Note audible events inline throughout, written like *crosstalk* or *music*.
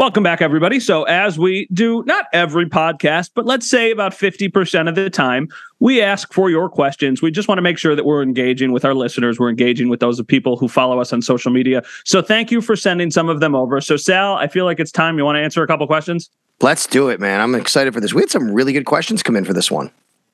Welcome back, everybody. So, as we do not every podcast, but let's say about 50% of the time, we ask for your questions. We just want to make sure that we're engaging with our listeners. We're engaging with those of people who follow us on social media. So, thank you for sending some of them over. So, Sal, I feel like it's time. You want to answer a couple questions? Let's do it, man. I'm excited for this. We had some really good questions come in for this one.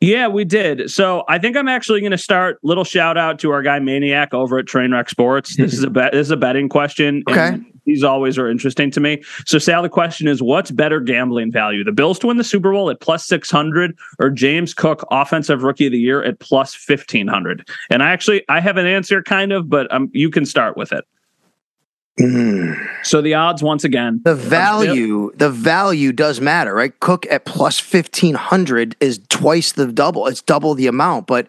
Yeah, we did. So I think I'm actually going to start. Little shout out to our guy Maniac over at Trainwreck Sports. This *laughs* is a bet. This is a betting question. Okay. These always are interesting to me. So Sal, the question is, what's better gambling value? The Bills to win the Super Bowl at plus six hundred, or James Cook Offensive Rookie of the Year at plus fifteen hundred? And I actually I have an answer, kind of, but um, you can start with it. Mm. So the odds once again. The value, the value does matter, right? Cook at plus fifteen hundred is twice the double. It's double the amount, but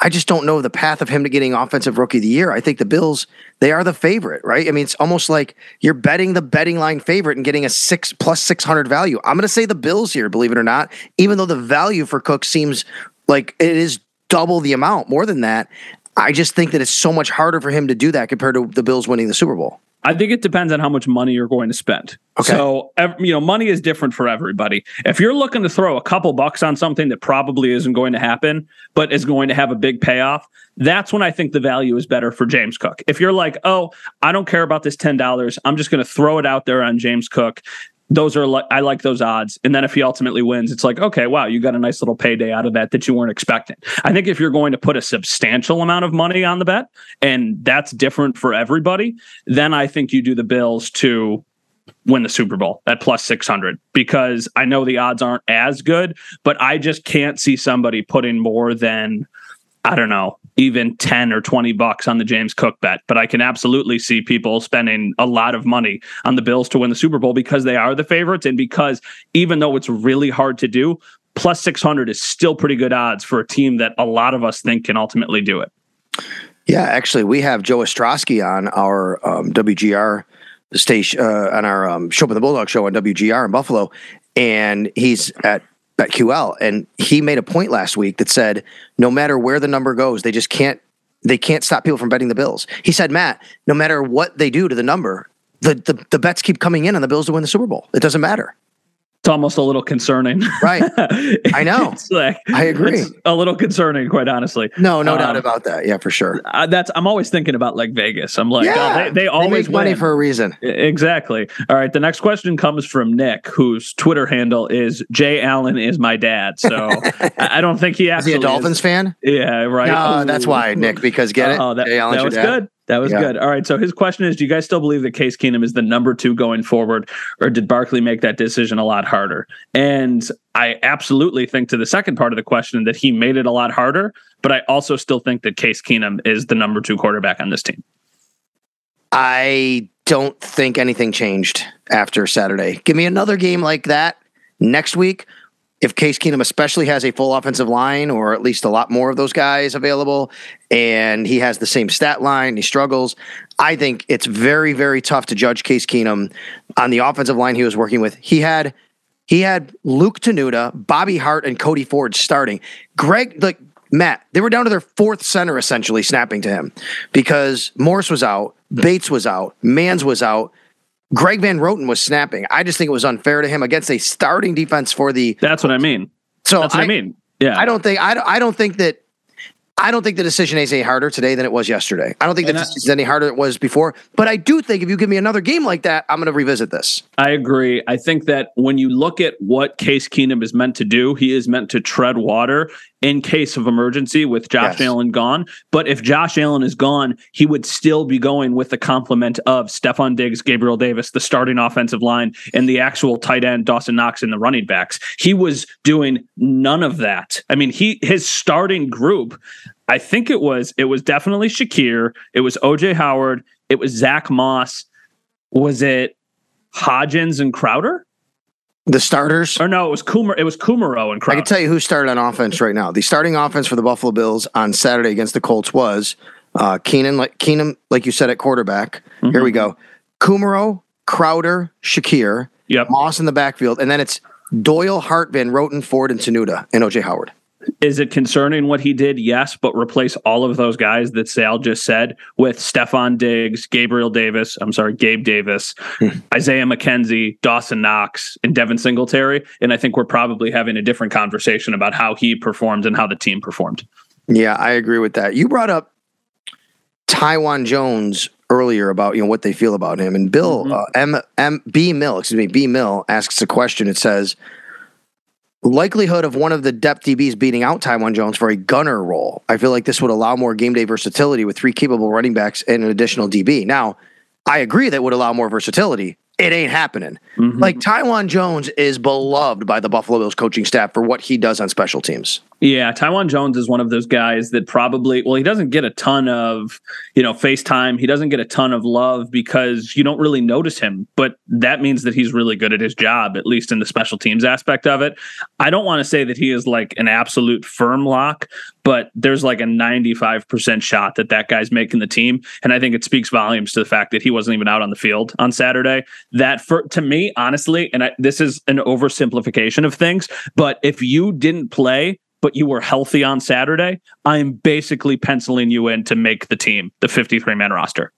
I just don't know the path of him to getting offensive rookie of the year. I think the Bills, they are the favorite, right? I mean, it's almost like you're betting the betting line favorite and getting a six plus six hundred value. I'm gonna say the Bills here, believe it or not, even though the value for Cook seems like it is double the amount, more than that. I just think that it's so much harder for him to do that compared to the Bills winning the Super Bowl. I think it depends on how much money you're going to spend. Okay. So, you know, money is different for everybody. If you're looking to throw a couple bucks on something that probably isn't going to happen, but is going to have a big payoff, that's when I think the value is better for James Cook. If you're like, oh, I don't care about this $10, I'm just going to throw it out there on James Cook those are like I like those odds. And then if he ultimately wins, it's like, okay, wow, you got a nice little payday out of that that you weren't expecting. I think if you're going to put a substantial amount of money on the bet, and that's different for everybody, then I think you do the Bills to win the Super Bowl at plus 600 because I know the odds aren't as good, but I just can't see somebody putting more than I don't know, even 10 or 20 bucks on the James Cook bet. But I can absolutely see people spending a lot of money on the Bills to win the Super Bowl because they are the favorites. And because even though it's really hard to do, plus 600 is still pretty good odds for a team that a lot of us think can ultimately do it. Yeah, actually, we have Joe Ostrowski on our um, WGR station, uh, on our um, Schopp with the Bulldog show on WGR in Buffalo. And he's at BetQL, and he made a point last week that said no matter where the number goes, they just can't they can't stop people from betting the Bills. He said, Matt, no matter what they do to the number, the the, the bets keep coming in on the Bills to win the Super Bowl. It doesn't matter it's almost a little concerning. Right. I *laughs* know. like, I agree. a little concerning, quite honestly. No, no um, doubt about that. Yeah, for sure. Uh, that's I'm always thinking about like Vegas. I'm like, yeah, oh, they, they always they money for a reason. Exactly. All right. The next question comes from Nick, whose Twitter handle is Jay Allen is my dad. So *laughs* I don't think he actually is he a Dolphins is. fan. Yeah, right. No, that's why Nick. Because get it. Oh, that, Jay Allen's that was good. That was yeah. good. All right. So his question is: Do you guys still believe that Case Keenum is the number two going forward, or did Barkley make that decision a lot harder? And I absolutely think to the second part of the question that he made it a lot harder, but I also still think that Case Keenum is the number two quarterback on this team. I don't think anything changed after Saturday. Give me another game like that next week. If Case Keenum especially has a full offensive line or at least a lot more of those guys available and he has the same stat line, he struggles, I think it's very, very tough to judge Case Keenum on the offensive line he was working with. He had he had Luke Tenuta, Bobby Hart, and Cody Ford starting. Greg, like Matt, they were down to their fourth center essentially snapping to him because Morse was out, hmm. Bates was out, Mans was out. Greg Van Roten was snapping. I just think it was unfair to him against a starting defense for the. That's what I mean. So That's what I, I mean. Yeah. I don't think I, I don't think that I don't think the decision is any harder today than it was yesterday. I don't think the decision is any harder than it was before. But I do think if you give me another game like that, I'm going to revisit this. I agree. I think that when you look at what Case Keenum is meant to do, he is meant to tread water in case of emergency with Josh yes. Allen gone. But if Josh Allen is gone, he would still be going with the complement of Stefon Diggs, Gabriel Davis, the starting offensive line, and the actual tight end Dawson Knox in the running backs. He was doing none of that. I mean, he his starting group I think it was it was definitely Shakir. It was OJ Howard. It was Zach Moss. Was it Hodgins and Crowder? The starters? Or no, it was Kumar. It was Kumerow and Crowder. I can tell you who started on offense right now. The starting offense for the Buffalo Bills on Saturday against the Colts was uh, Keenum, like Keenum, like you said at quarterback. Mm-hmm. Here we go. Kumerow, Crowder, Shakir, yep. Moss in the backfield, and then it's Doyle, Hart, Van Roten, Ford, and Tenuta, and OJ Howard. Is it concerning what he did? Yes, but replace all of those guys that Sal just said with Stefon Diggs, Gabriel Davis, I'm sorry, Gabe Davis, hmm. Isaiah McKenzie, Dawson Knox, and Devin Singletary. And I think we're probably having a different conversation about how he performed and how the team performed. Yeah, I agree with that. You brought up Taiwan Jones earlier about you know what they feel about him, and Bill mm-hmm. uh, M M B Mill, excuse me, B Mill asks a question. It says likelihood of one of the depth DBs beating out Taiwan Jones for a gunner role. I feel like this would allow more game day versatility with three capable running backs and an additional DB. Now, I agree that would allow more versatility. It ain't happening. Mm-hmm. Like Taiwan Jones is beloved by the Buffalo Bills coaching staff for what he does on special teams. Yeah, Taiwan Jones is one of those guys that probably well, he doesn't get a ton of, you know, FaceTime. He doesn't get a ton of love because you don't really notice him, but that means that he's really good at his job, at least in the special teams aspect of it. I don't want to say that he is like an absolute firm lock, but there's like a 95% shot that that guy's making the team, and I think it speaks volumes to the fact that he wasn't even out on the field on Saturday. That for to me, honestly, and I, this is an oversimplification of things, but if you didn't play but you were healthy on Saturday, I'm basically penciling you in to make the team, the 53 man roster.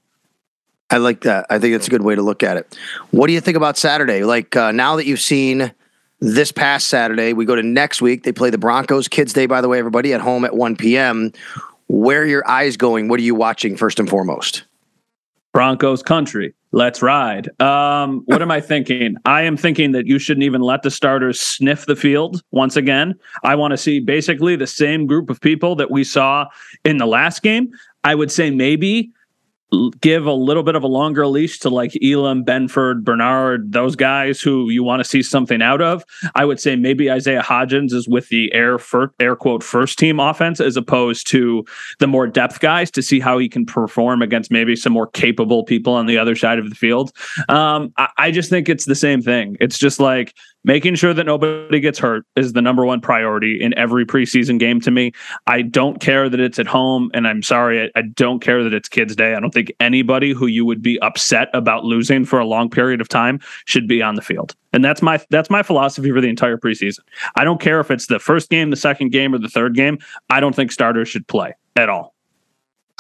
I like that. I think it's a good way to look at it. What do you think about Saturday? Like uh, now that you've seen this past Saturday, we go to next week. They play the Broncos Kids Day, by the way, everybody at home at 1 p.m. Where are your eyes going? What are you watching first and foremost? Broncos country. Let's ride. Um, what am I thinking? I am thinking that you shouldn't even let the starters sniff the field once again. I want to see basically the same group of people that we saw in the last game. I would say maybe give a little bit of a longer leash to like Elam, Benford, Bernard, those guys who you want to see something out of. I would say maybe Isaiah Hodgins is with the air for, air quote first team offense as opposed to the more depth guys to see how he can perform against maybe some more capable people on the other side of the field. Um, I, I just think it's the same thing. It's just like making sure that nobody gets hurt is the number one priority in every preseason game to me. I don't care that it's at home, and I'm sorry, I, I, don't care that it's kids' day. I don't think anybody who you would be upset about losing for a long period of time should be on the field. And that's my that's my philosophy for the entire preseason. I don't care if it's the first game, the second game, or the third game. I don't think starters should play at all.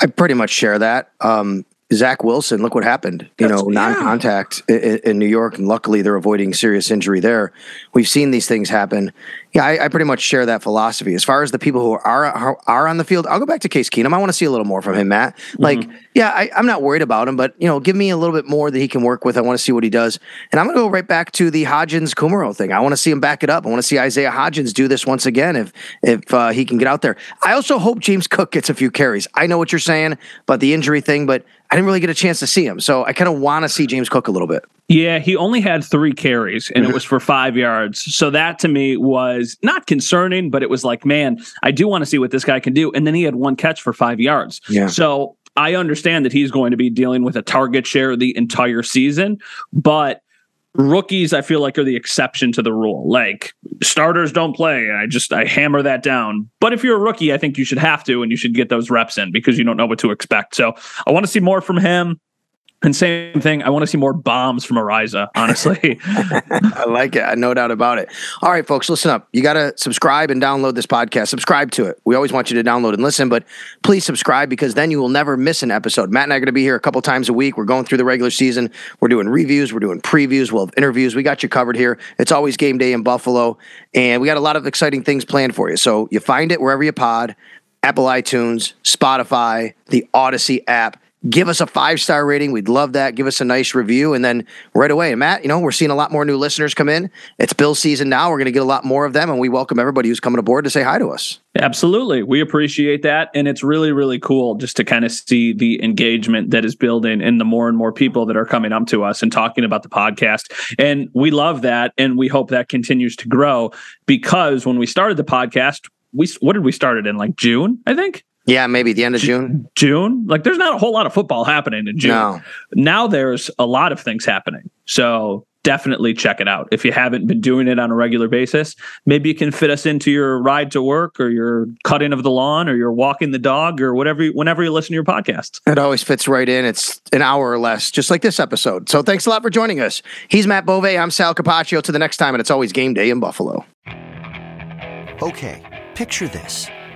I pretty much share that. Um, Zach Wilson, look what happened. You That's, know, non-contact in, in, New York, and luckily they're avoiding serious injury there. We've seen these things happen. Yeah, I, I, pretty much share that philosophy. As far as the people who are are on the field, I'll go back to Case Keenum. I want to see a little more from him, Matt. Mm-hmm. Like, mm-hmm. yeah, I, am not worried about him, but you know, give me a little bit more that he can work with. I want to see what he does, and I'm going to go right back to the Hodgins Kumerow thing. I want to see him back it up. I want to see Isaiah Hodgins do this once again if if uh, he can get out there. I also hope James Cook gets a few carries. I know what you're saying about the injury thing, but I didn't really get a chance to see him, so I kind of want to see James Cook a little bit. Yeah, he only had three carries and it mhm. was for five yards. So that to me was not concerning, but it was like, man, I do want to see what this guy can do. And then he had one catch for five yards. Yeah. So I understand that he's going to be dealing with a target share the entire season, but rookies i feel like are the exception to the rule. Like starters don't play. I just i hammer that down. But if you're a rookie i think you should have to and you should get those reps in because you don't know what to expect. So i want to see more from him and same thing, I want to see more bombs from Araiza, honestly. *laughs* I like it. No doubt about it. All right, folks, listen up. You got to subscribe and download this podcast. Subscribe to it. We always want you to download and listen, but please subscribe because then you will never miss an episode. Matt and I are going to be here a couple times a week. We're going through the regular season. We're doing reviews, we're doing previews, we'll have interviews. We got you covered here. It's always game day in Buffalo, and we got a lot of exciting things planned for you. So you find it wherever you pod Apple iTunes, Spotify, the Audacy app give us a five star rating. We'd love that. Give us a nice review. And then right away, and Matt, you know, we're seeing a lot more new listeners come in. It's Bill season now. We're going to get a lot more of them. And we welcome everybody who's coming aboard to say hi to us. Absolutely. We appreciate that. And it's really, really cool just to kind of see the engagement that is building and the more and more people that are coming up to us and talking about the podcast. And we love that. And we hope that continues to grow because when we started the podcast, we what did we start it in like June, I think? Yeah, maybe the end of June. June. Like there's not a whole lot of football happening in June. No. Now there's a lot of things happening. So definitely check it out. If you haven't been doing it on a regular basis, maybe you can fit us into your ride to work or your cutting of the lawn or you're walking the dog or whatever whenever you listen to your podcast. It always fits right in. It's an hour or less, just like this episode. So thanks a lot for joining us. He's Matt Bove. I'm Sal Capaccio. To the next time, and it's always game day in Buffalo. Okay, picture this.